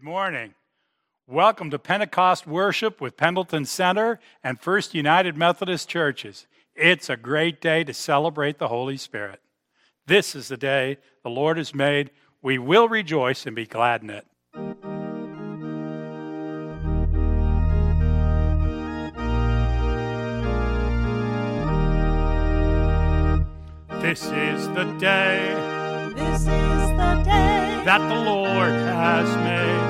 Good morning. Welcome to Pentecost worship with Pendleton Center and First United Methodist Churches. It's a great day to celebrate the Holy Spirit. This is the day the Lord has made. We will rejoice and be glad in it. This is the day. This is the day that the Lord has made.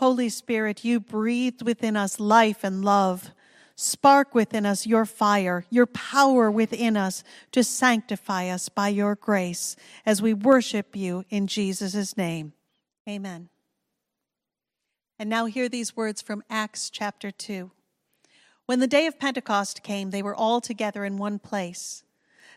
Holy Spirit, you breathed within us life and love. Spark within us your fire, your power within us to sanctify us by your grace as we worship you in Jesus' name. Amen. And now hear these words from Acts chapter 2. When the day of Pentecost came, they were all together in one place.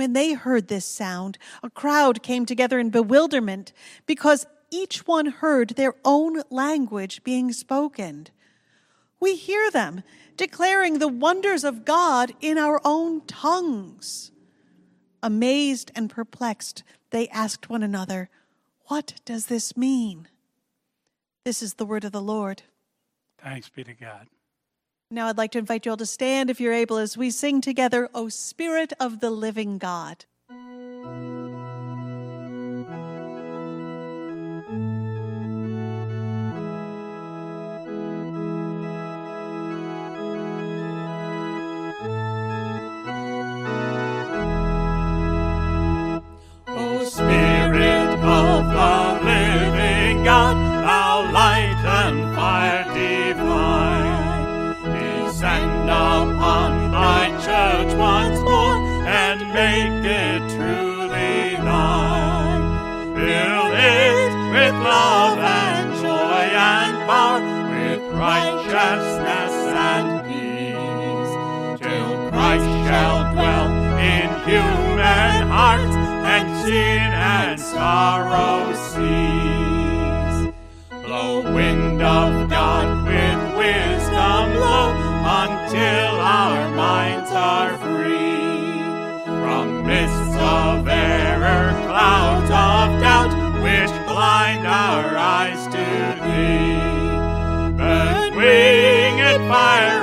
When they heard this sound, a crowd came together in bewilderment because each one heard their own language being spoken. We hear them declaring the wonders of God in our own tongues. Amazed and perplexed, they asked one another, What does this mean? This is the word of the Lord. Thanks be to God. Now I'd like to invite you all to stand if you're able as we sing together, O Spirit of the Living God. Sin and sorrow cease. Blow wind of God with wisdom blow, until our minds are free from mists of error, clouds of doubt, which blind our eyes to thee But winged fire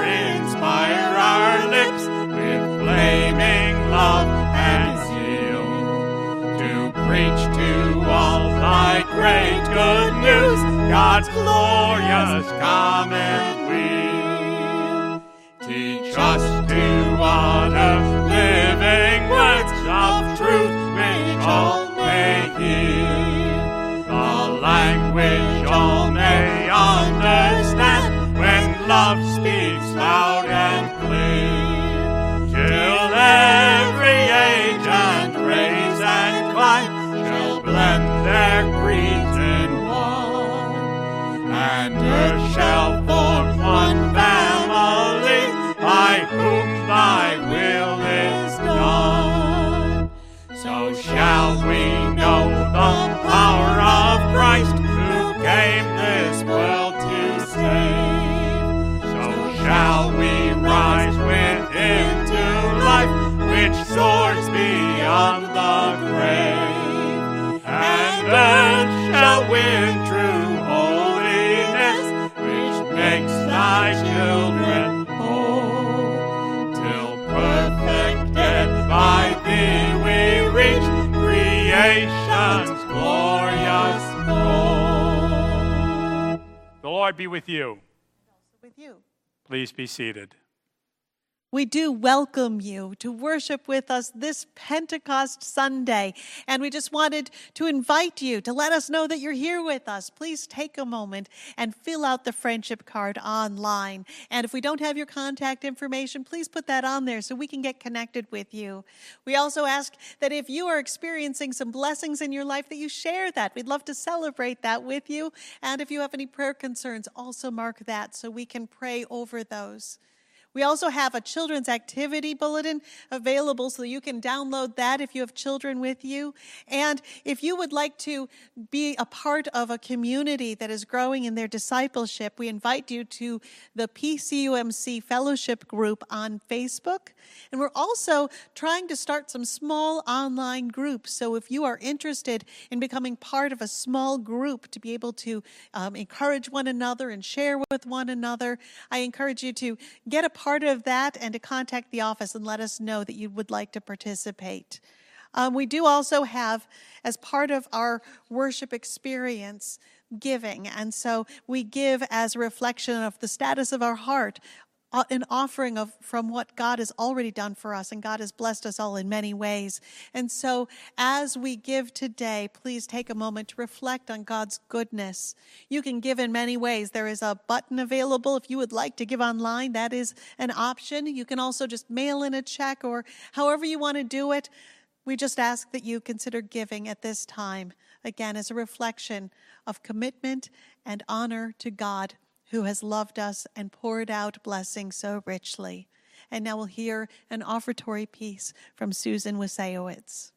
great good news, God's glorious commonweal. Teach us to utter living Lord be with you. And also With you. Please be seated. We do welcome you to worship with us this Pentecost Sunday. And we just wanted to invite you to let us know that you're here with us. Please take a moment and fill out the friendship card online. And if we don't have your contact information, please put that on there so we can get connected with you. We also ask that if you are experiencing some blessings in your life, that you share that. We'd love to celebrate that with you. And if you have any prayer concerns, also mark that so we can pray over those. We also have a children's activity bulletin available so you can download that if you have children with you. And if you would like to be a part of a community that is growing in their discipleship, we invite you to the PCUMC Fellowship group on Facebook. And we're also trying to start some small online groups. So if you are interested in becoming part of a small group to be able to um, encourage one another and share with one another, I encourage you to get a part of that and to contact the office and let us know that you would like to participate. Um, we do also have, as part of our worship experience, giving. And so we give as a reflection of the status of our heart an offering of from what God has already done for us, and God has blessed us all in many ways. And so, as we give today, please take a moment to reflect on God's goodness. You can give in many ways. There is a button available if you would like to give online. That is an option. You can also just mail in a check or however you want to do it. We just ask that you consider giving at this time, again, as a reflection of commitment and honor to God who has loved us and poured out blessings so richly. And now we'll hear an offertory piece from Susan Wasayowitz.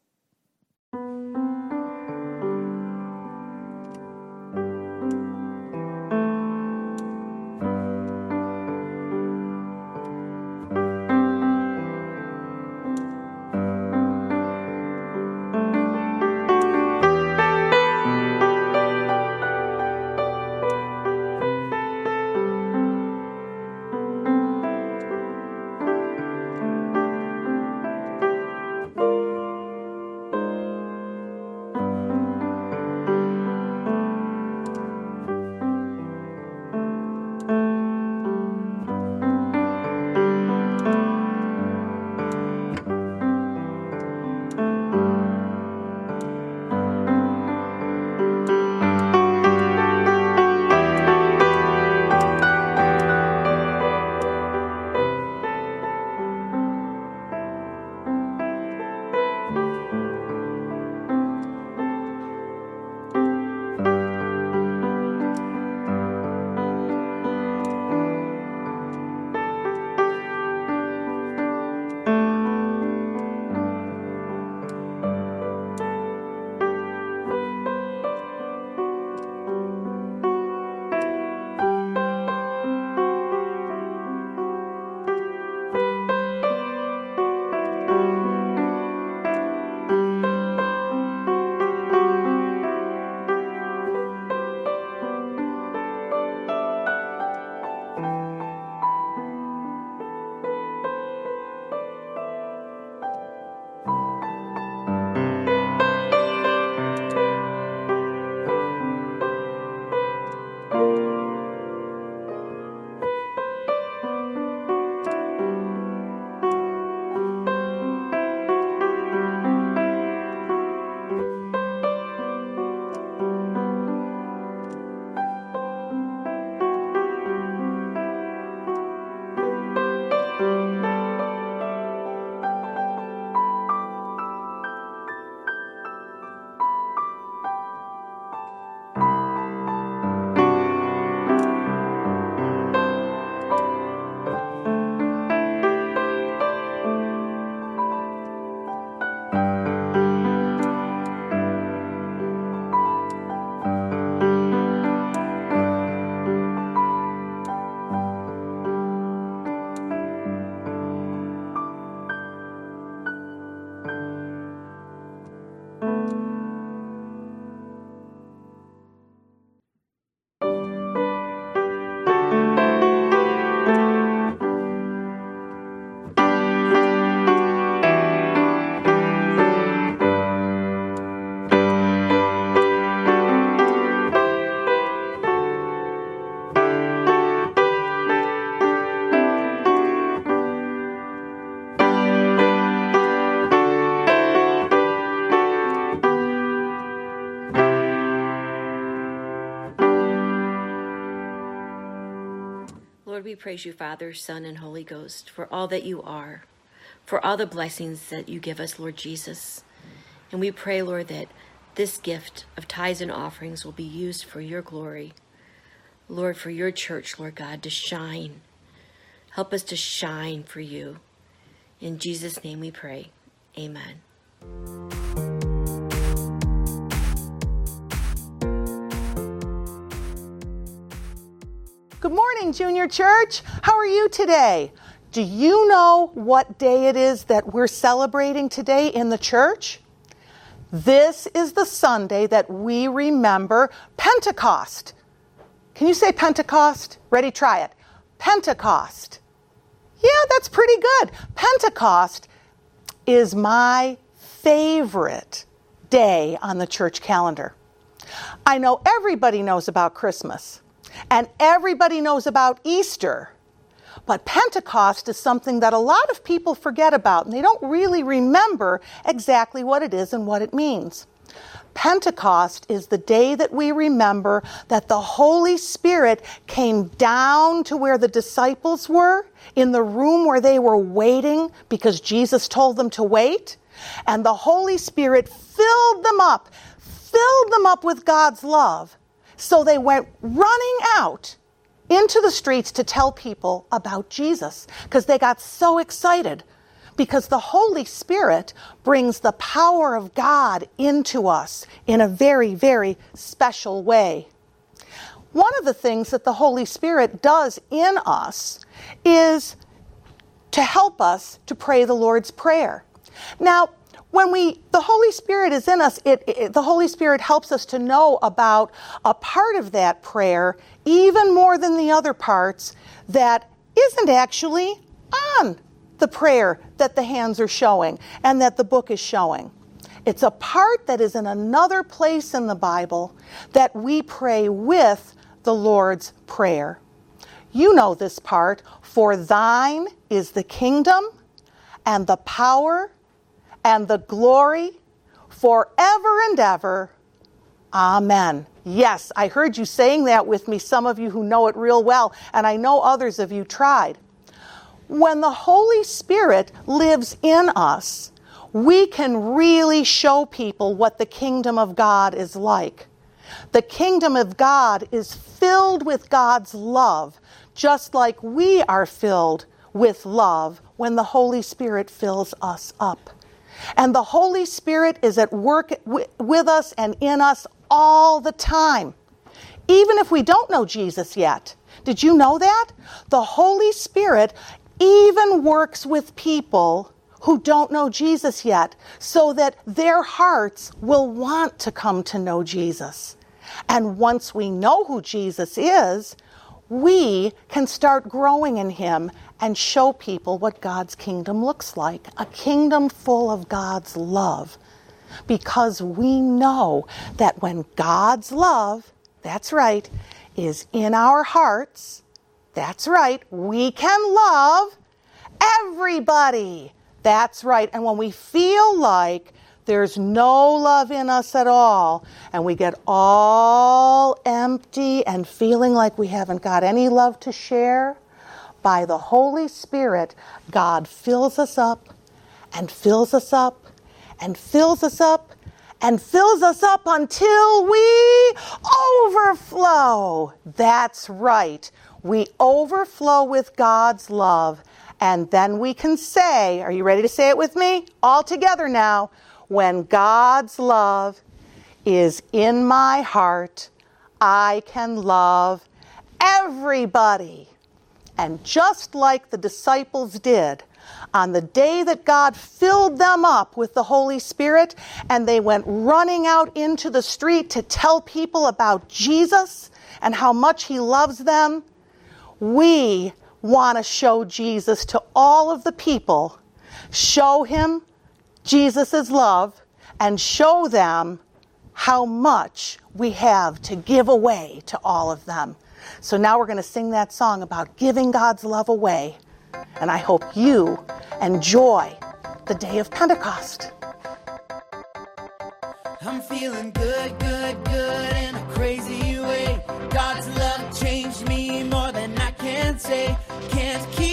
Praise you, Father, Son, and Holy Ghost, for all that you are, for all the blessings that you give us, Lord Jesus. And we pray, Lord, that this gift of tithes and offerings will be used for your glory. Lord, for your church, Lord God, to shine. Help us to shine for you. In Jesus' name we pray. Amen. Good morning, Junior Church. How are you today? Do you know what day it is that we're celebrating today in the church? This is the Sunday that we remember Pentecost. Can you say Pentecost? Ready? Try it. Pentecost. Yeah, that's pretty good. Pentecost is my favorite day on the church calendar. I know everybody knows about Christmas and everybody knows about Easter. But Pentecost is something that a lot of people forget about and they don't really remember exactly what it is and what it means. Pentecost is the day that we remember that the Holy Spirit came down to where the disciples were, in the room where they were waiting because Jesus told them to wait. And the Holy Spirit filled them up, filled them up with God's love. So they went running out into the streets to tell people about Jesus because they got so excited. Because the Holy Spirit brings the power of God into us in a very, very special way. One of the things that the Holy Spirit does in us is to help us to pray the Lord's Prayer. Now, when we the holy spirit is in us it, it, the holy spirit helps us to know about a part of that prayer even more than the other parts that isn't actually on the prayer that the hands are showing and that the book is showing. It's a part that is in another place in the bible that we pray with the lord's prayer. You know this part for thine is the kingdom and the power and the glory forever and ever. Amen. Yes, I heard you saying that with me, some of you who know it real well, and I know others of you tried. When the Holy Spirit lives in us, we can really show people what the kingdom of God is like. The kingdom of God is filled with God's love, just like we are filled with love when the Holy Spirit fills us up. And the Holy Spirit is at work with us and in us all the time, even if we don't know Jesus yet. Did you know that? The Holy Spirit even works with people who don't know Jesus yet so that their hearts will want to come to know Jesus. And once we know who Jesus is, we can start growing in Him and show people what God's kingdom looks like a kingdom full of God's love. Because we know that when God's love, that's right, is in our hearts, that's right, we can love everybody. That's right. And when we feel like there's no love in us at all, and we get all empty and feeling like we haven't got any love to share, by the Holy Spirit, God fills us up and fills us up and fills us up and fills us up until we overflow. That's right. We overflow with God's love. And then we can say, are you ready to say it with me? All together now. When God's love is in my heart, I can love everybody. And just like the disciples did, on the day that God filled them up with the Holy Spirit and they went running out into the street to tell people about Jesus and how much He loves them, we want to show Jesus to all of the people, show Him Jesus' love, and show them how much we have to give away to all of them. So now we're going to sing that song about giving God's love away. And I hope you enjoy the day of Pentecost. I'm feeling good, good, good in a crazy way. God's love changed me more than I can say. I'm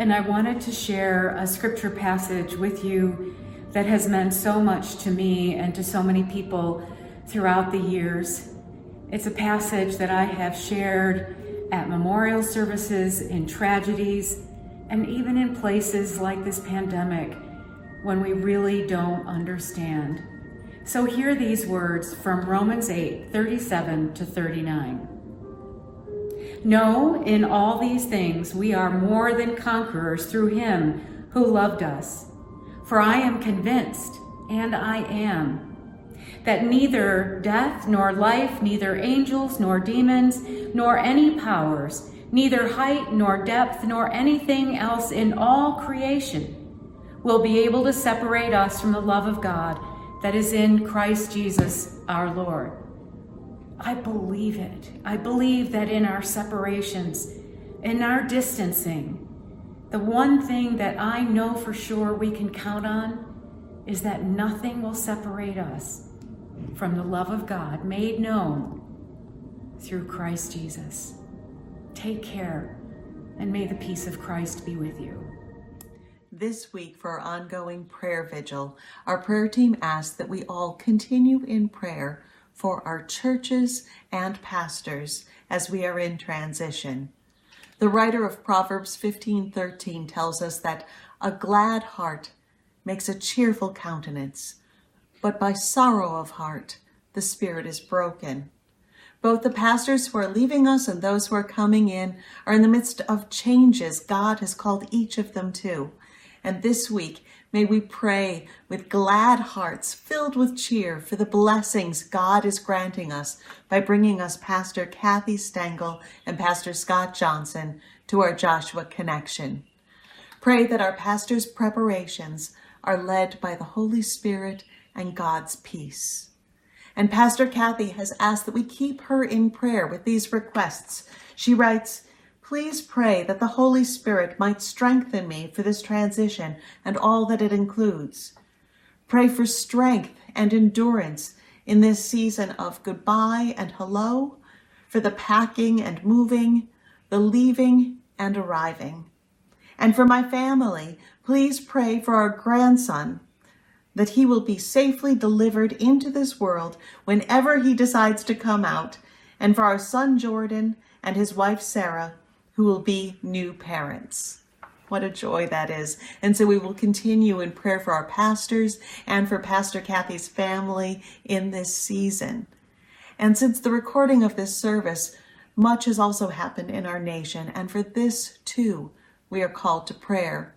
and I wanted to share a scripture passage with you that has meant so much to me and to so many people throughout the years. It's a passage that I have shared at memorial services, in tragedies, and even in places like this pandemic when we really don't understand. So hear these words from Romans 8 37 to 39. No, in all these things we are more than conquerors through him who loved us. For I am convinced, and I am, that neither death nor life, neither angels nor demons, nor any powers, neither height nor depth, nor anything else in all creation will be able to separate us from the love of God that is in Christ Jesus our Lord. I believe it. I believe that in our separations, in our distancing, the one thing that I know for sure we can count on is that nothing will separate us from the love of God made known through Christ Jesus. Take care, and may the peace of Christ be with you. This week, for our ongoing prayer vigil, our prayer team asks that we all continue in prayer for our churches and pastors as we are in transition. The writer of Proverbs 15:13 tells us that a glad heart makes a cheerful countenance, but by sorrow of heart the spirit is broken. Both the pastors who are leaving us and those who are coming in are in the midst of changes God has called each of them to. And this week, may we pray with glad hearts filled with cheer for the blessings God is granting us by bringing us Pastor Kathy Stengel and Pastor Scott Johnson to our Joshua connection. Pray that our pastor's preparations are led by the Holy Spirit and God's peace. And Pastor Kathy has asked that we keep her in prayer with these requests. She writes, Please pray that the Holy Spirit might strengthen me for this transition and all that it includes. Pray for strength and endurance in this season of goodbye and hello, for the packing and moving, the leaving and arriving. And for my family, please pray for our grandson that he will be safely delivered into this world whenever he decides to come out, and for our son Jordan and his wife Sarah, who will be new parents. What a joy that is. And so we will continue in prayer for our pastors and for Pastor Kathy's family in this season. And since the recording of this service, much has also happened in our nation, and for this too, we are called to prayer.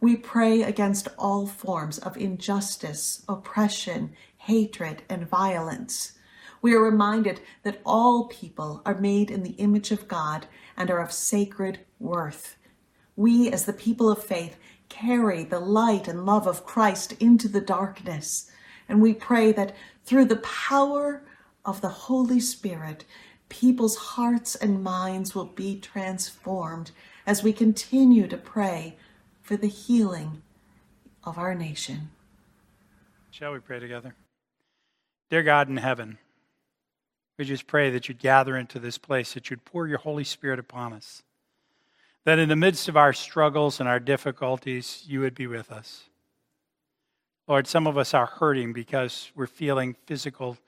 We pray against all forms of injustice, oppression, hatred, and violence. We are reminded that all people are made in the image of God and are of sacred worth. We, as the people of faith, carry the light and love of Christ into the darkness. And we pray that through the power of the Holy Spirit, people's hearts and minds will be transformed as we continue to pray for the healing of our nation. Shall we pray together? Dear God in heaven, we just pray that you'd gather into this place, that you'd pour your Holy Spirit upon us, that in the midst of our struggles and our difficulties, you would be with us. Lord, some of us are hurting because we're feeling physical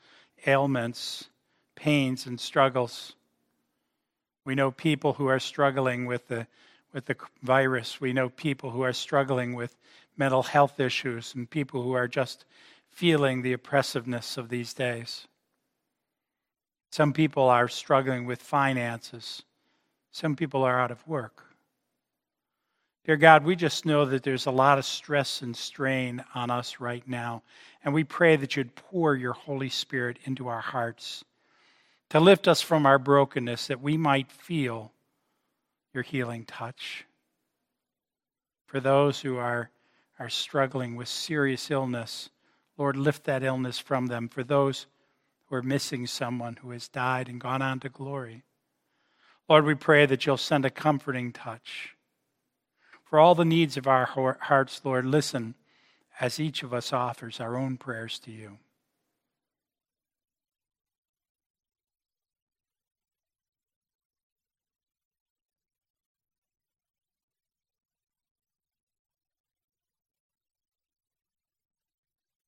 ailments pains and struggles. We know people who are struggling with the, with the virus. We know people who are struggling with mental health issues and people who are just feeling the oppressiveness of these days. Some people are struggling with finances. Some people are out of work. Dear God, we just know that there's a lot of stress and strain on us right now. And we pray that you'd pour your Holy Spirit into our hearts to lift us from our brokenness that we might feel your healing touch. For those who are, are struggling with serious illness, Lord, lift that illness from them. For those who are missing someone who has died and gone on to glory, Lord, we pray that you'll send a comforting touch. For all the needs of our hearts, Lord, listen as each of us offers our own prayers to you.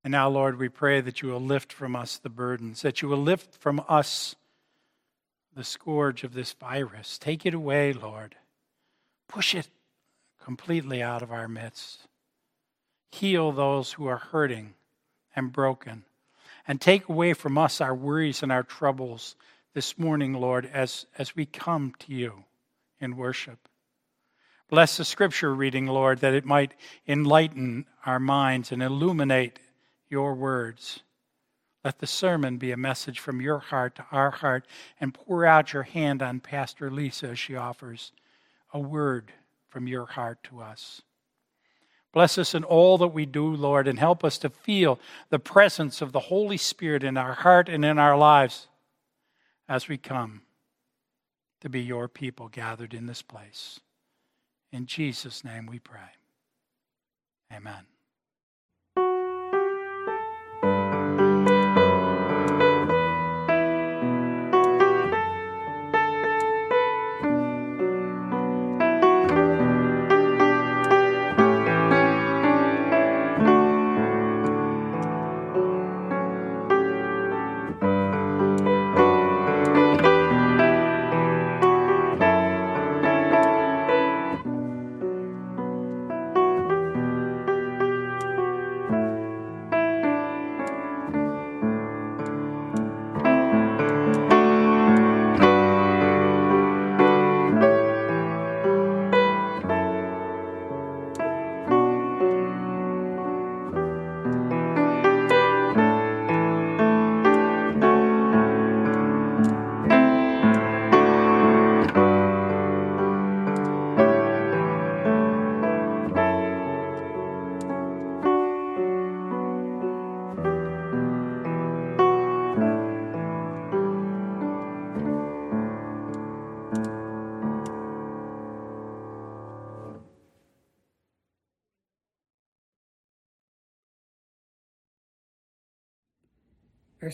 And now, Lord, we pray that you will lift from us the burdens, that you will lift from us the scourge of this virus. Take it away, Lord. Push it completely out of our midst. Heal those who are hurting and broken. And take away from us our worries and our troubles this morning, Lord, as, as we come to you in worship. Bless the scripture reading, Lord, that it might enlighten our minds and illuminate your words. Let the sermon be a message from your heart to our heart and pour out your hand on Pastor Lisa as she offers a word from your heart to us. Bless us in all that we do, Lord, and help us to feel the presence of the Holy Spirit in our heart and in our lives as we come to be your people gathered in this place. In Jesus' name we pray. Amen.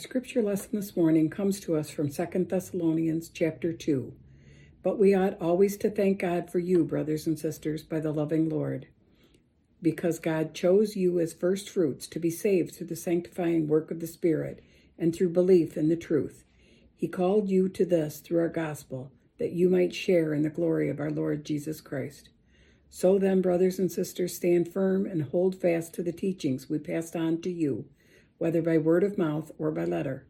Scripture lesson this morning comes to us from 2 Thessalonians chapter 2. But we ought always to thank God for you, brothers and sisters, by the loving Lord, because God chose you as first fruits to be saved through the sanctifying work of the Spirit and through belief in the truth. He called you to this through our gospel, that you might share in the glory of our Lord Jesus Christ. So then, brothers and sisters, stand firm and hold fast to the teachings we passed on to you whether by word of mouth or by letter.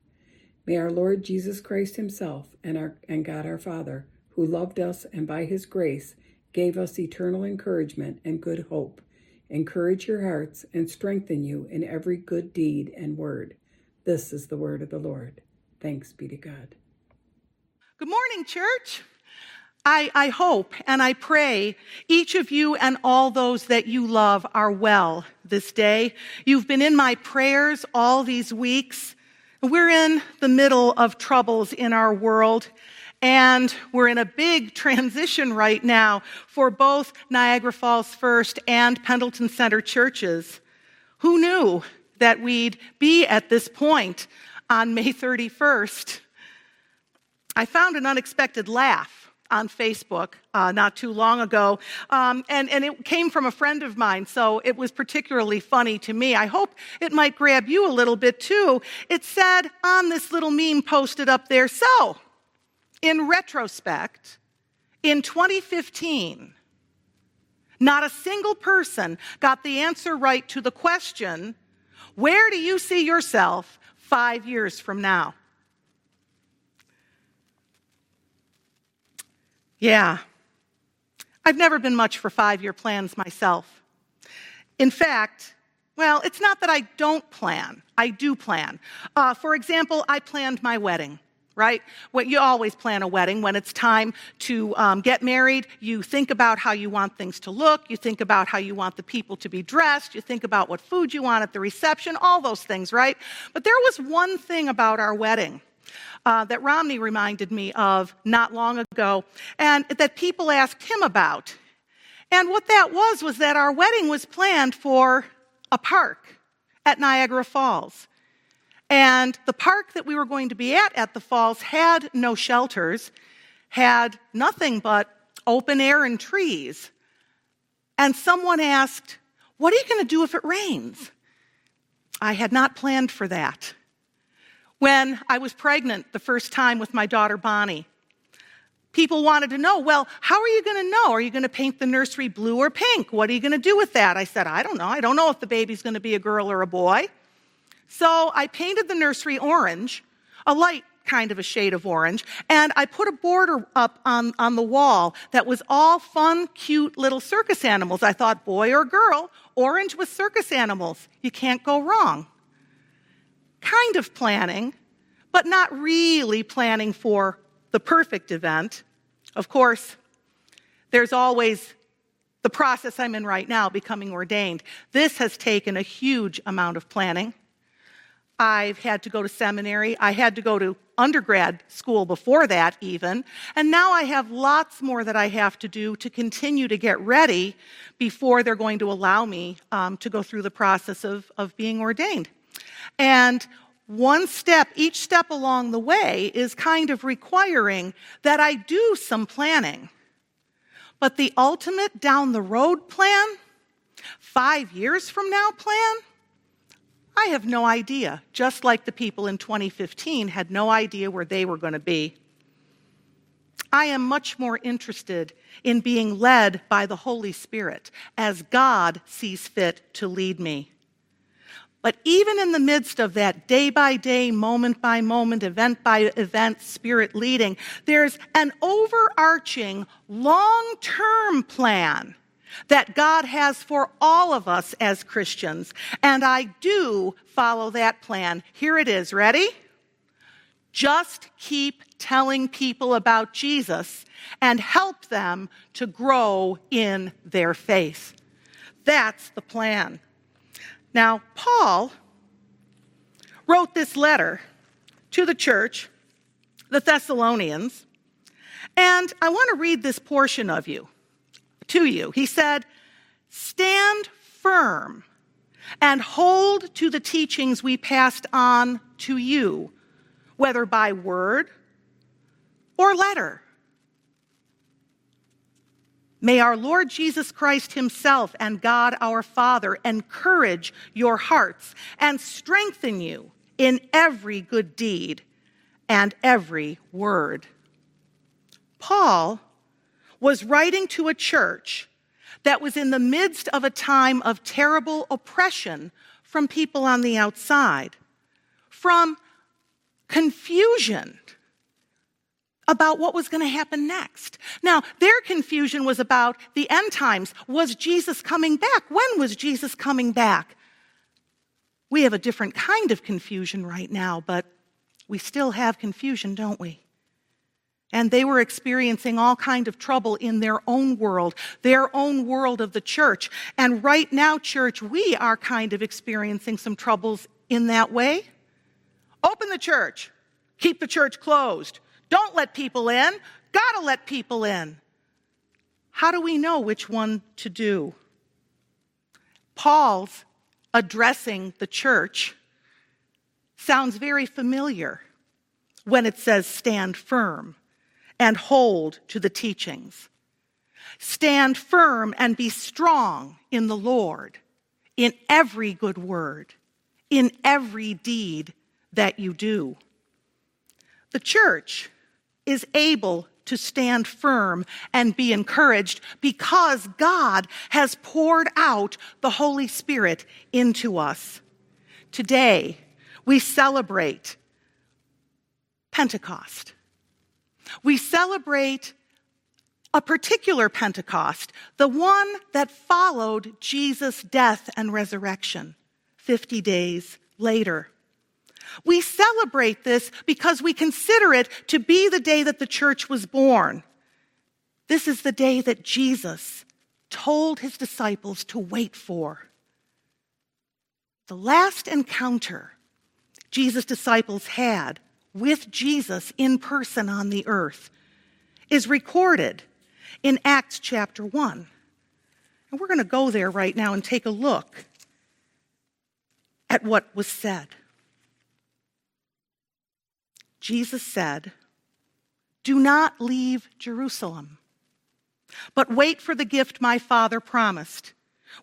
May our Lord Jesus Christ Himself and, our, and God our Father, who loved us and by His grace gave us eternal encouragement and good hope, encourage your hearts and strengthen you in every good deed and word. This is the word of the Lord. Thanks be to God. Good morning, church. I, I, hope and I pray each of you and all those that you love are well this day. You've been in my prayers all these weeks. We're in the middle of troubles in our world, and we're in a big transition right now for both Niagara Falls First and Pendleton Center churches. Who knew that we'd be at this point on May 31st? I found an unexpected laugh on Facebook uh, not too long ago, um, and, and it came from a friend of mine, so it was particularly funny to me. I hope it might grab you a little bit too. It said on this little meme posted up there so, in retrospect, in 2015, not a single person got the answer right to the question, Where do you see yourself five years from now? Yeah. I've never been much for five year plans myself. In fact, well, it's not that I don't plan, I do plan. Uh, for example, I planned my wedding. Right? What you always plan a wedding when it's time to um, get married. You think about how you want things to look. You think about how you want the people to be dressed. You think about what food you want at the reception. All those things, right? But there was one thing about our wedding uh, that Romney reminded me of not long ago, and that people asked him about. And what that was was that our wedding was planned for a park at Niagara Falls. And the park that we were going to be at at the falls had no shelters, had nothing but open air and trees. And someone asked, What are you going to do if it rains? I had not planned for that. When I was pregnant the first time with my daughter Bonnie, people wanted to know, well, how are you going to know? Are you going to paint the nursery blue or pink? What are you going to do with that? I said, I don't know. I don't know if the baby's going to be a girl or a boy. So I painted the nursery orange, a light kind of a shade of orange, and I put a border up on, on the wall that was all fun, cute little circus animals. I thought, boy or girl, orange with circus animals. You can't go wrong. Kind of planning, but not really planning for the perfect event. Of course, there's always the process I'm in right now, becoming ordained. This has taken a huge amount of planning. I've had to go to seminary. I had to go to undergrad school before that, even. And now I have lots more that I have to do to continue to get ready before they're going to allow me um, to go through the process of, of being ordained. And one step, each step along the way is kind of requiring that I do some planning. But the ultimate down the road plan, five years from now plan, I have no idea, just like the people in 2015 had no idea where they were going to be. I am much more interested in being led by the Holy Spirit as God sees fit to lead me. But even in the midst of that day by day, moment by moment, event by event spirit leading, there's an overarching long term plan that God has for all of us as Christians. And I do follow that plan. Here it is. Ready? Just keep telling people about Jesus and help them to grow in their faith. That's the plan. Now, Paul wrote this letter to the church, the Thessalonians, and I want to read this portion of you to you. He said, Stand firm and hold to the teachings we passed on to you, whether by word or letter. May our Lord Jesus Christ Himself and God our Father encourage your hearts and strengthen you in every good deed and every word. Paul was writing to a church that was in the midst of a time of terrible oppression from people on the outside, from confusion about what was going to happen next. Now, their confusion was about the end times. Was Jesus coming back? When was Jesus coming back? We have a different kind of confusion right now, but we still have confusion, don't we? And they were experiencing all kind of trouble in their own world, their own world of the church. And right now, church, we are kind of experiencing some troubles in that way. Open the church. Keep the church closed. Don't let people in. Gotta let people in. How do we know which one to do? Paul's addressing the church sounds very familiar when it says stand firm and hold to the teachings. Stand firm and be strong in the Lord, in every good word, in every deed that you do. The church is able to stand firm and be encouraged because God has poured out the Holy Spirit into us. Today, we celebrate Pentecost. We celebrate a particular Pentecost, the one that followed Jesus' death and resurrection 50 days later. We celebrate this because we consider it to be the day that the church was born. This is the day that Jesus told his disciples to wait for. The last encounter Jesus' disciples had with Jesus in person on the earth is recorded in Acts chapter 1. And we're going to go there right now and take a look at what was said. Jesus said, Do not leave Jerusalem, but wait for the gift my Father promised,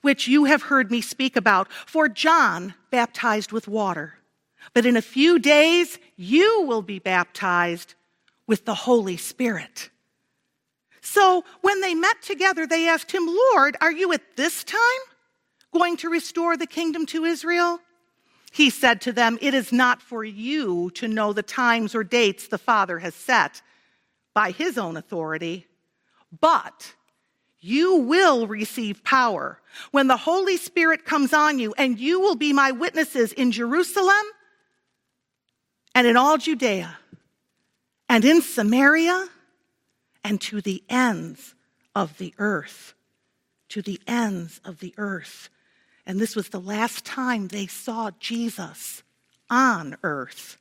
which you have heard me speak about. For John baptized with water, but in a few days you will be baptized with the Holy Spirit. So when they met together, they asked him, Lord, are you at this time going to restore the kingdom to Israel? He said to them, It is not for you to know the times or dates the Father has set by his own authority, but you will receive power when the Holy Spirit comes on you, and you will be my witnesses in Jerusalem and in all Judea and in Samaria and to the ends of the earth. To the ends of the earth. And this was the last time they saw Jesus on earth.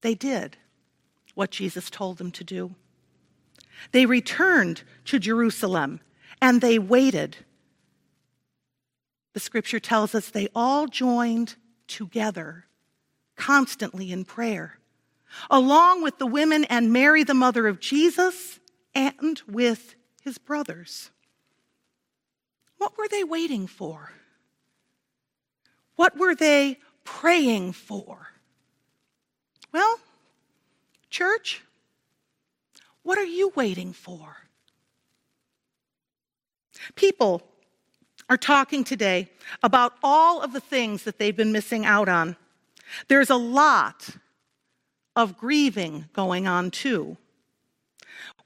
They did what Jesus told them to do. They returned to Jerusalem and they waited. The scripture tells us they all joined together constantly in prayer, along with the women and Mary, the mother of Jesus, and with his brothers. What were they waiting for? What were they praying for? Well, church, what are you waiting for? People are talking today about all of the things that they've been missing out on. There's a lot of grieving going on too.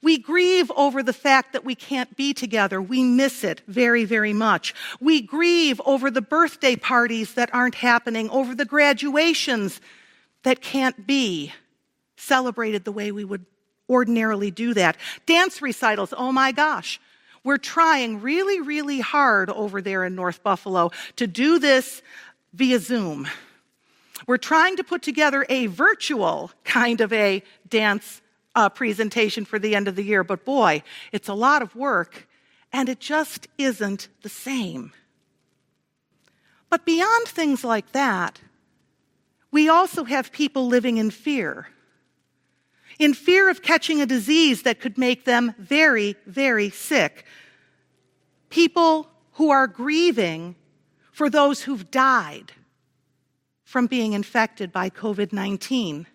We grieve over the fact that we can't be together. We miss it very, very much. We grieve over the birthday parties that aren't happening, over the graduations that can't be celebrated the way we would ordinarily do that. Dance recitals, oh my gosh. We're trying really, really hard over there in North Buffalo to do this via Zoom. We're trying to put together a virtual kind of a dance uh, presentation for the end of the year, but boy, it's a lot of work and it just isn't the same. But beyond things like that, we also have people living in fear. In fear of catching a disease that could make them very, very sick. People who are grieving for those who've died from being infected by COVID 19.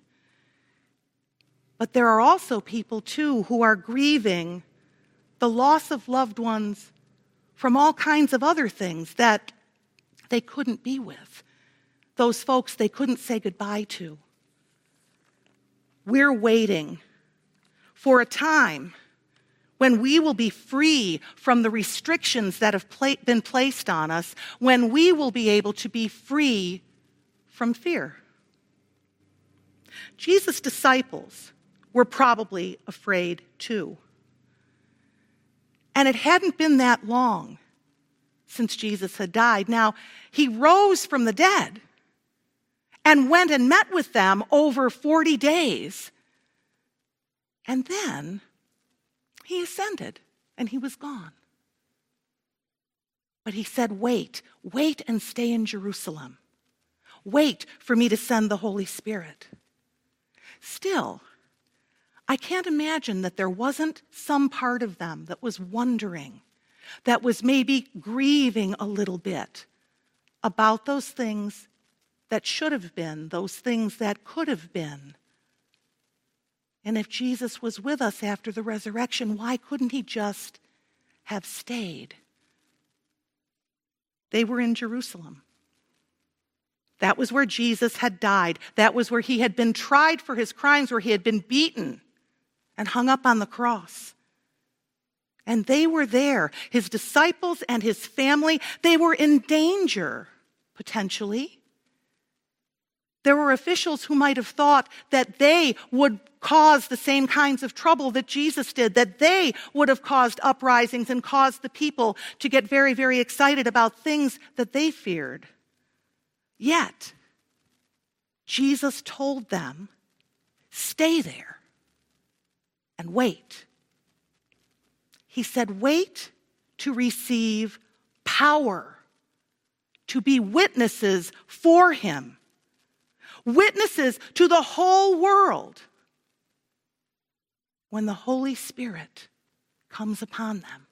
But there are also people, too, who are grieving the loss of loved ones from all kinds of other things that they couldn't be with, those folks they couldn't say goodbye to. We're waiting for a time when we will be free from the restrictions that have been placed on us, when we will be able to be free from fear. Jesus' disciples were probably afraid too. And it hadn't been that long since Jesus had died. Now, he rose from the dead and went and met with them over 40 days. And then he ascended and he was gone. But he said, Wait, wait and stay in Jerusalem. Wait for me to send the Holy Spirit. Still, I can't imagine that there wasn't some part of them that was wondering, that was maybe grieving a little bit about those things that should have been, those things that could have been. And if Jesus was with us after the resurrection, why couldn't he just have stayed? They were in Jerusalem. That was where Jesus had died. That was where he had been tried for his crimes, where he had been beaten and hung up on the cross. And they were there, his disciples and his family. They were in danger, potentially. There were officials who might have thought that they would cause the same kinds of trouble that Jesus did, that they would have caused uprisings and caused the people to get very, very excited about things that they feared. Yet, Jesus told them, stay there and wait. He said, wait to receive power, to be witnesses for him, witnesses to the whole world when the Holy Spirit comes upon them.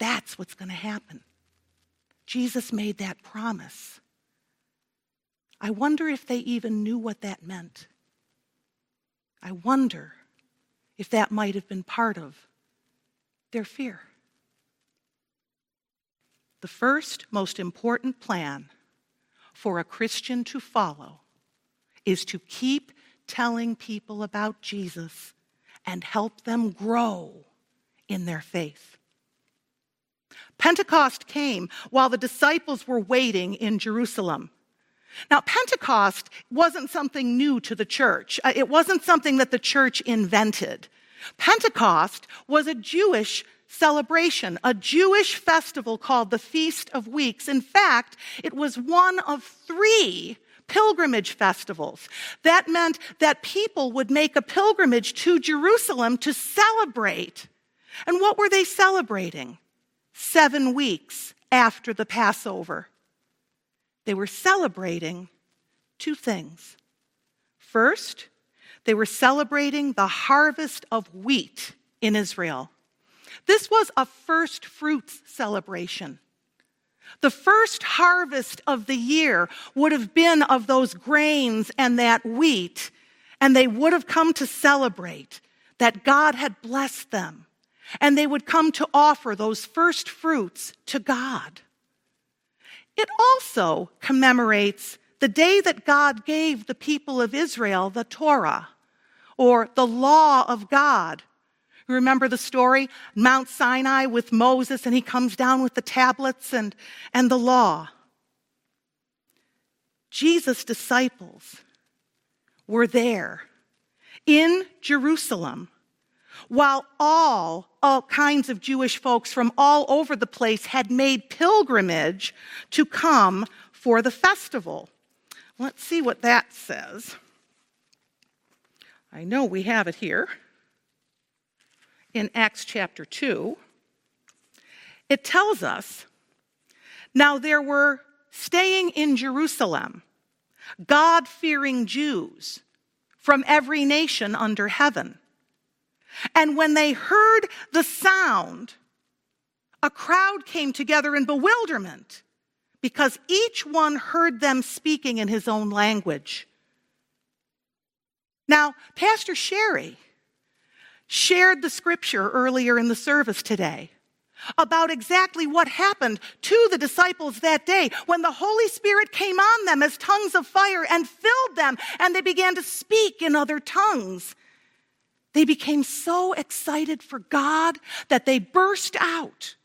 That's what's going to happen. Jesus made that promise. I wonder if they even knew what that meant. I wonder if that might have been part of their fear. The first most important plan for a Christian to follow is to keep telling people about Jesus and help them grow in their faith. Pentecost came while the disciples were waiting in Jerusalem. Now, Pentecost wasn't something new to the church. Uh, it wasn't something that the church invented. Pentecost was a Jewish celebration, a Jewish festival called the Feast of Weeks. In fact, it was one of three pilgrimage festivals. That meant that people would make a pilgrimage to Jerusalem to celebrate. And what were they celebrating? Seven weeks after the Passover. They were celebrating two things. First, they were celebrating the harvest of wheat in Israel. This was a first fruits celebration. The first harvest of the year would have been of those grains and that wheat, and they would have come to celebrate that God had blessed them, and they would come to offer those first fruits to God. It also commemorates the day that God gave the people of Israel the Torah, or the law of God, Remember the story? Mount Sinai with Moses, and he comes down with the tablets and, and the law. Jesus' disciples were there in Jerusalem while all, all kinds of Jewish folks from all over the place had made pilgrimage to come for the festival. Let's see what that says. I know we have it here in Acts chapter 2, it tells us now there were staying in Jerusalem God fearing Jews from every nation under heaven. And when they heard the sound, a crowd came together in bewilderment because each one heard them speaking in his own language. Now, Pastor Sherry shared the scripture earlier in the service today about exactly what happened to the disciples that day when the Holy Spirit came on them as tongues of fire and filled them, and they began to speak in other tongues. They became so excited for God that they burst out.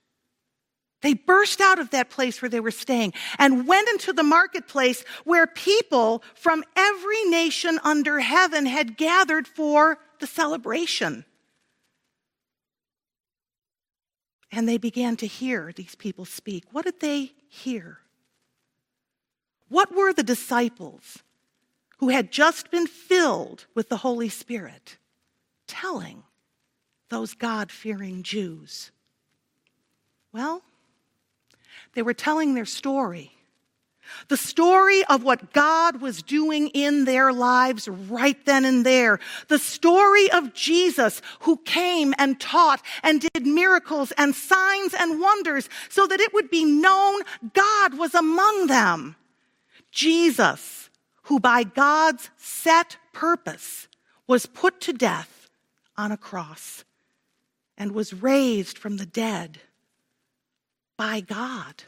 They burst out of that place where they were staying and went into the marketplace where people from every nation under heaven had gathered for the celebration. and they began to hear these people speak. What did they hear? What were the disciples who had just been filled with the Holy Spirit telling those God fearing Jews? Well, they were telling their story the story of what God was doing in their lives right then and there. The story of Jesus who came and taught and did miracles and signs and wonders so that it would be known God was among them. Jesus, who by God's set purpose was put to death on a cross and was raised from the dead by God.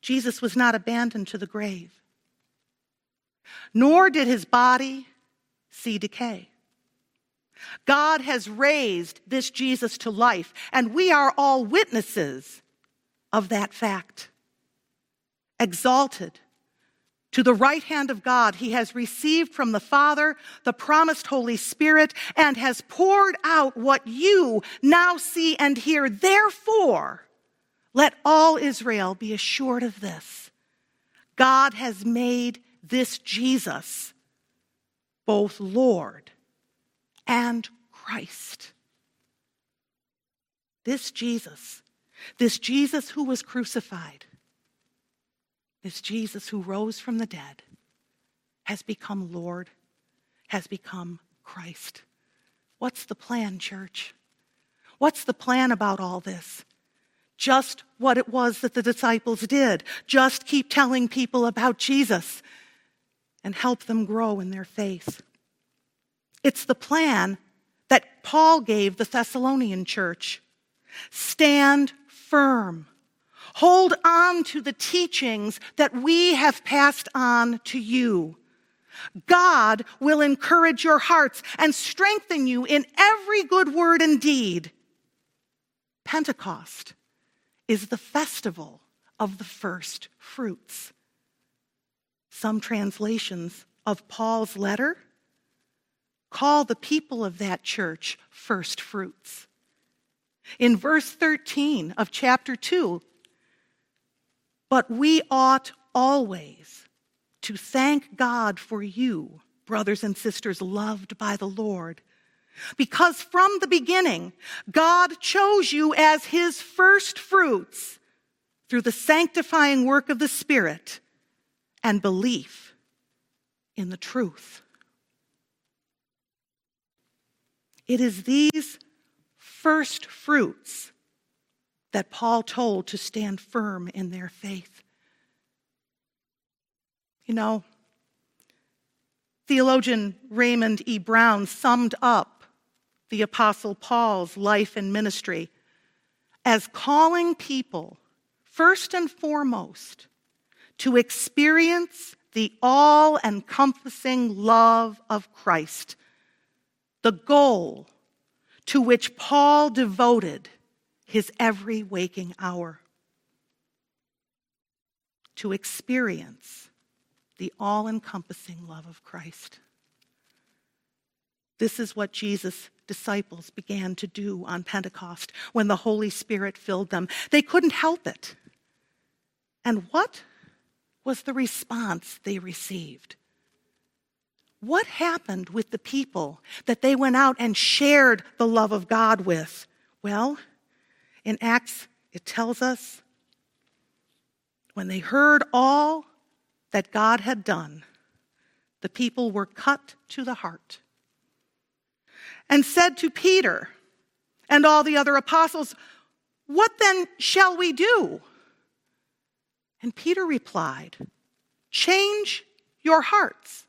Jesus was not abandoned to the grave, nor did his body see decay. God has raised this Jesus to life, and we are all witnesses of that fact. Exalted to the right hand of God, he has received from the Father the promised Holy Spirit and has poured out what you now see and hear. Therefore, let all Israel be assured of this God has made this Jesus both Lord and Christ. This Jesus, this Jesus who was crucified, this Jesus who rose from the dead, has become Lord has become Christ. What's the plan, church? What's the plan about all this? Just what it was that the disciples did. Just keep telling people about Jesus and help them grow in their faith. It's the plan that Paul gave the Thessalonian church. Stand firm. Hold on to the teachings that we have passed on to you. God will encourage your hearts and strengthen you in every good word and deed. Pentecost is the festival of the first fruits. Some translations of Paul's letter call the people of that church first fruits. In verse 13 of chapter 2, but we ought always to thank God for you, brothers and sisters loved by the Lord. Because from the beginning, God chose you as his first fruits through the sanctifying work of the Spirit and belief in the truth. It is these first fruits that Paul told to stand firm in their faith. You know, theologian Raymond E. Brown summed up the Apostle Paul's life and ministry as calling people, first and foremost, to experience the all encompassing love of Christ, the goal to which Paul devoted his every waking hour. To experience the all encompassing love of Christ. This is what Jesus' disciples began to do on Pentecost when the Holy Spirit filled them. They couldn't help it. And what was the response they received? What happened with the people that they went out and shared the love of God with? Well, in Acts, it tells us when they heard all that God had done, the people were cut to the heart and said to Peter and all the other apostles, What then shall we do? And Peter replied, Change your hearts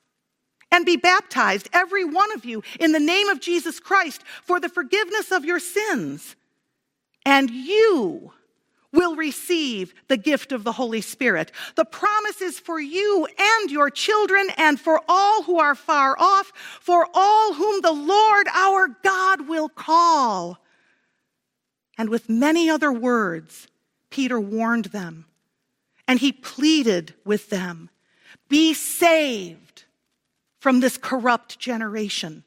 and be baptized, every one of you, in the name of Jesus Christ for the forgiveness of your sins. And you will receive the gift of the Holy Spirit. The promise is for you and your children and for all who are far off, for all whom the Lord our God will call. And with many other words, Peter warned them and he pleaded with them be saved from this corrupt generation.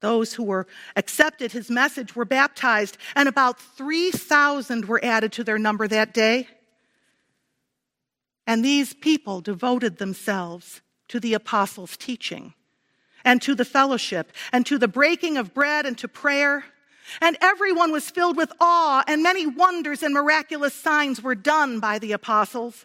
Those who were accepted his message were baptized, and about 3,000 were added to their number that day. And these people devoted themselves to the apostles' teaching, and to the fellowship, and to the breaking of bread, and to prayer. And everyone was filled with awe, and many wonders and miraculous signs were done by the apostles.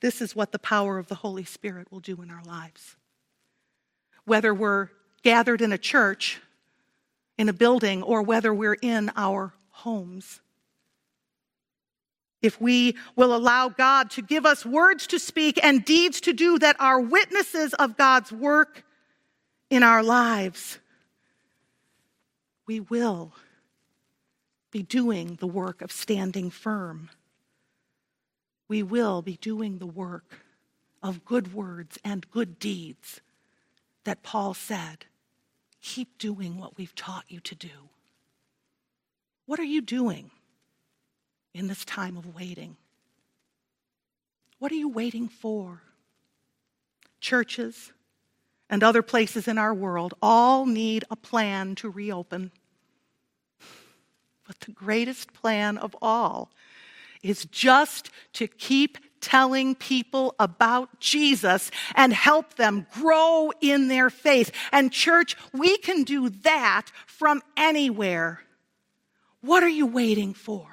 This is what the power of the Holy Spirit will do in our lives. Whether we're gathered in a church, in a building, or whether we're in our homes. If we will allow God to give us words to speak and deeds to do that are witnesses of God's work in our lives, we will be doing the work of standing firm we will be doing the work of good words and good deeds that Paul said. Keep doing what we've taught you to do. What are you doing in this time of waiting? What are you waiting for? Churches and other places in our world all need a plan to reopen. But the greatest plan of all is just to keep telling people about Jesus and help them grow in their faith. And, church, we can do that from anywhere. What are you waiting for?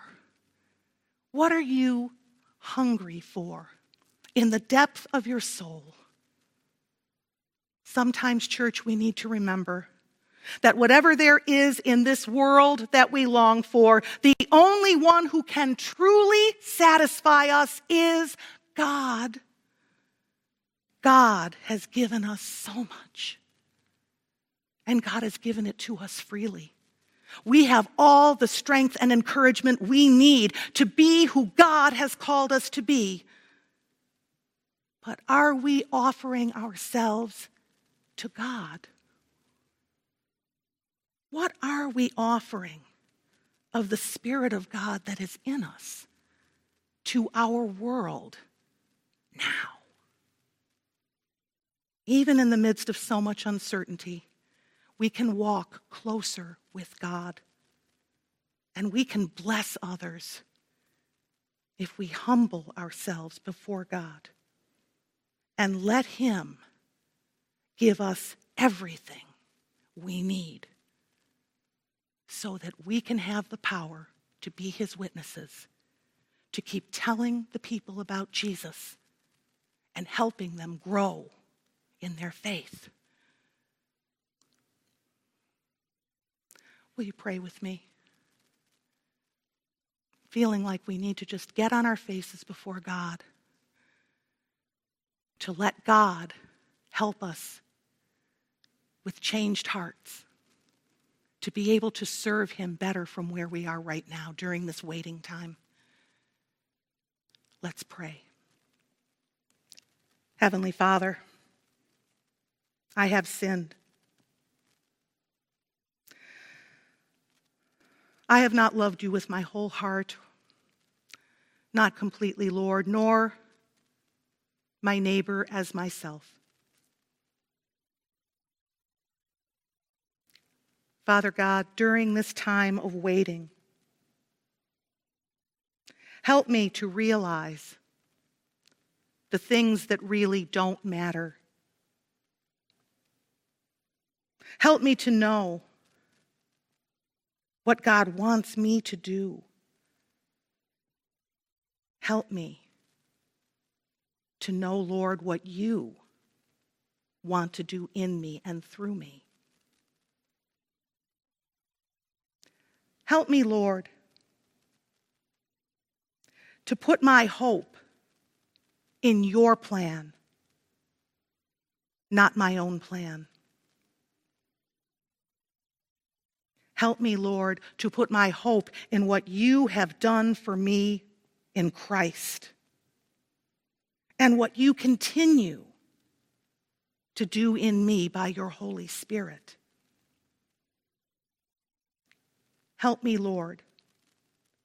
What are you hungry for in the depth of your soul? Sometimes, church, we need to remember that whatever there is in this world that we long for, the only one who can truly satisfy us is God. God has given us so much, and God has given it to us freely. We have all the strength and encouragement we need to be who God has called us to be. But are we offering ourselves to God? What are we offering of the Spirit of God that is in us to our world now? Even in the midst of so much uncertainty, we can walk closer with God and we can bless others if we humble ourselves before God and let Him give us everything we need so that we can have the power to be His witnesses, to keep telling the people about Jesus and helping them grow in their faith. Will you pray with me? Feeling like we need to just get on our faces before God, to let God help us with changed hearts, to be able to serve Him better from where we are right now during this waiting time. Let's pray. Heavenly Father, I have sinned. I have not loved you with my whole heart, not completely, Lord, nor my neighbor as myself. Father God, during this time of waiting, help me to realize the things that really don't matter. Help me to know what God wants me to do. Help me to know, Lord, what you want to do in me and through me. Help me, Lord, to put my hope in your plan, not my own plan. Help me, Lord, to put my hope in what you have done for me in Christ and what you continue to do in me by your Holy Spirit. Help me, Lord,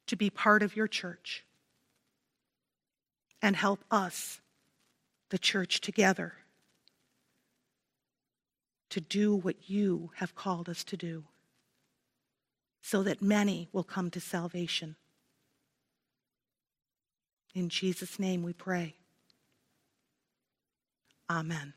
to be part of your church and help us, the church, together to do what you have called us to do so that many will come to salvation. In Jesus' name we pray. Amen.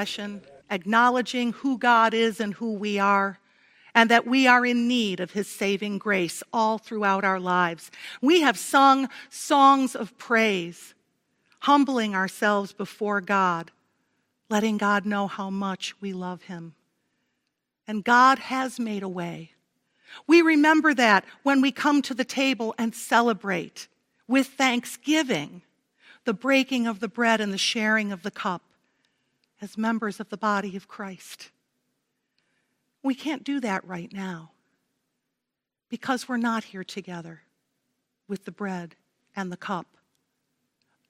Confession, acknowledging who God is and who we are, and that we are in need of His saving grace all throughout our lives. We have sung songs of praise, humbling ourselves before God, letting God know how much we love Him. And God has made a way. We remember that when we come to the table and celebrate with thanksgiving the breaking of the bread and the sharing of the cup as members of the body of Christ. We can't do that right now because we're not here together with the bread and the cup.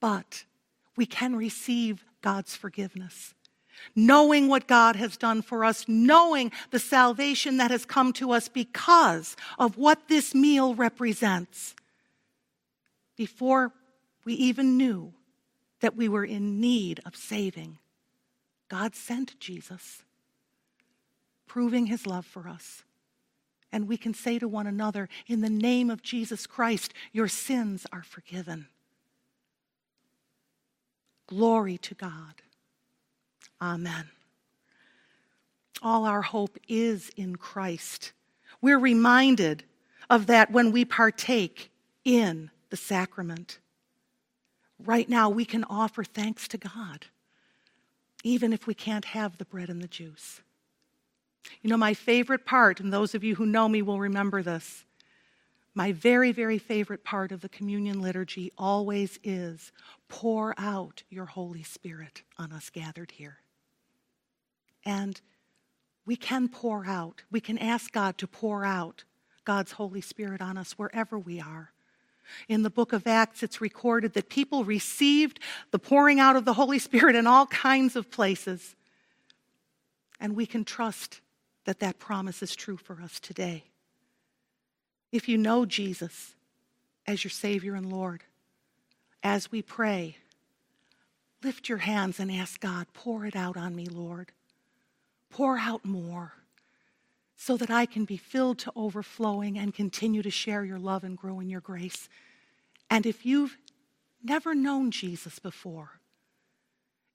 But we can receive God's forgiveness. Knowing what God has done for us, knowing the salvation that has come to us because of what this meal represents. Before we even knew that we were in need of saving, God sent Jesus proving his love for us. And we can say to one another, in the name of Jesus Christ, your sins are forgiven. Glory to God. Amen. All our hope is in Christ. We're reminded of that when we partake in the sacrament. Right now, we can offer thanks to God, even if we can't have the bread and the juice. You know, my favorite part, and those of you who know me will remember this, my very, very favorite part of the communion liturgy always is pour out your Holy Spirit on us gathered here. And we can pour out, we can ask God to pour out God's Holy Spirit on us wherever we are. In the book of Acts, it's recorded that people received the pouring out of the Holy Spirit in all kinds of places. And we can trust that that promise is true for us today. If you know Jesus as your Savior and Lord, as we pray, lift your hands and ask God, pour it out on me, Lord. Pour out more so that I can be filled to overflowing and continue to share your love and grow in your grace. And if you've never known Jesus before,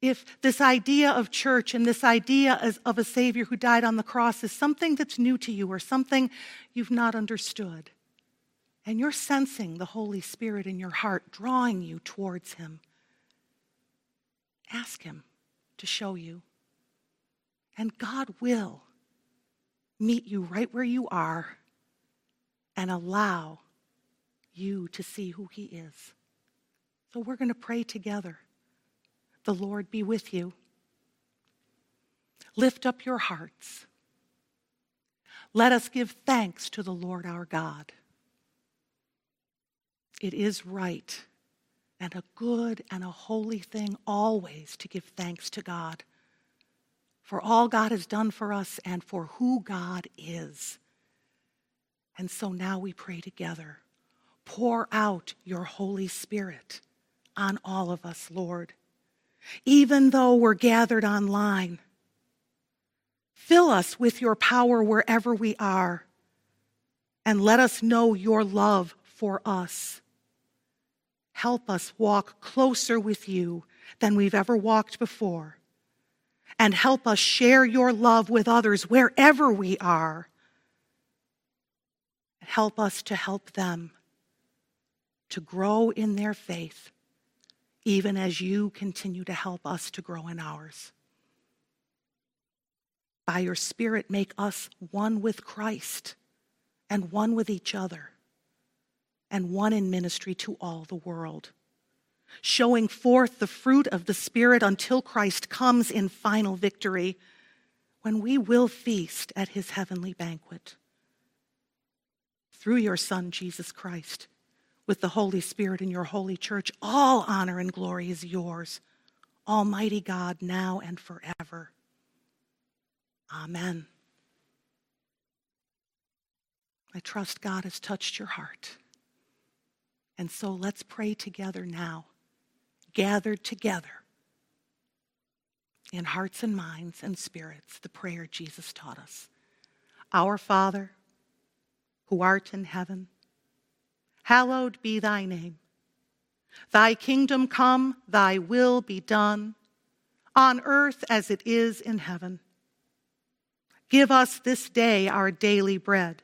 if this idea of church and this idea of a Savior who died on the cross is something that's new to you or something you've not understood, and you're sensing the Holy Spirit in your heart drawing you towards Him, ask Him to show you. And God will meet you right where you are and allow you to see who He is. So we're going to pray together. The Lord be with you. Lift up your hearts. Let us give thanks to the Lord our God. It is right and a good and a holy thing always to give thanks to God for all God has done for us and for who God is. And so now we pray together. Pour out your Holy Spirit on all of us, Lord even though we're gathered online. Fill us with your power wherever we are, and let us know your love for us. Help us walk closer with you than we've ever walked before, and help us share your love with others wherever we are. Help us to help them to grow in their faith even as you continue to help us to grow in ours. By your Spirit, make us one with Christ and one with each other and one in ministry to all the world, showing forth the fruit of the Spirit until Christ comes in final victory when we will feast at his heavenly banquet. Through your Son, Jesus Christ with the Holy Spirit in your holy church. All honor and glory is yours, Almighty God, now and forever. Amen. I trust God has touched your heart. And so let's pray together now, gathered together in hearts and minds and spirits, the prayer Jesus taught us. Our Father, who art in heaven, hallowed be thy name. Thy kingdom come, thy will be done, on earth as it is in heaven. Give us this day our daily bread.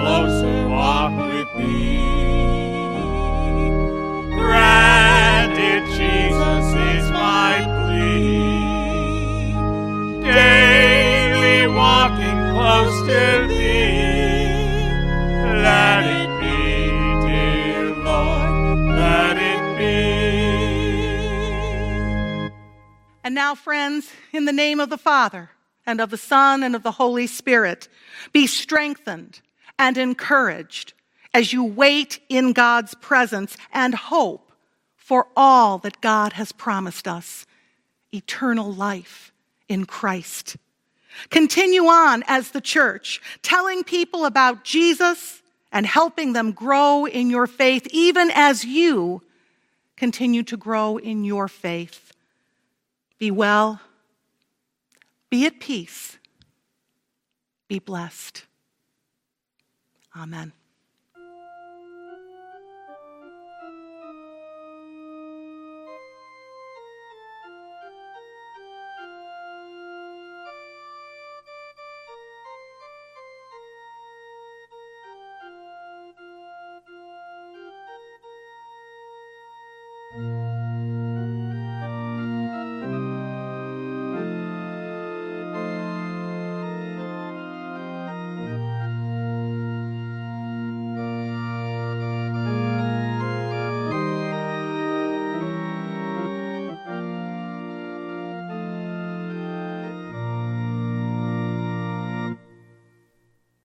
Closer walk with thee. Granted, Jesus is my plea. Daily walking close to now, friends, in the name of the Father, and of the Son, and of the Holy Spirit, be strengthened and encouraged as you wait in God's presence and hope for all that God has promised us eternal life in Christ. Continue on as the church, telling people about Jesus and helping them grow in your faith, even as you continue to grow in your faith. Be well, be at peace, be blessed. Amen.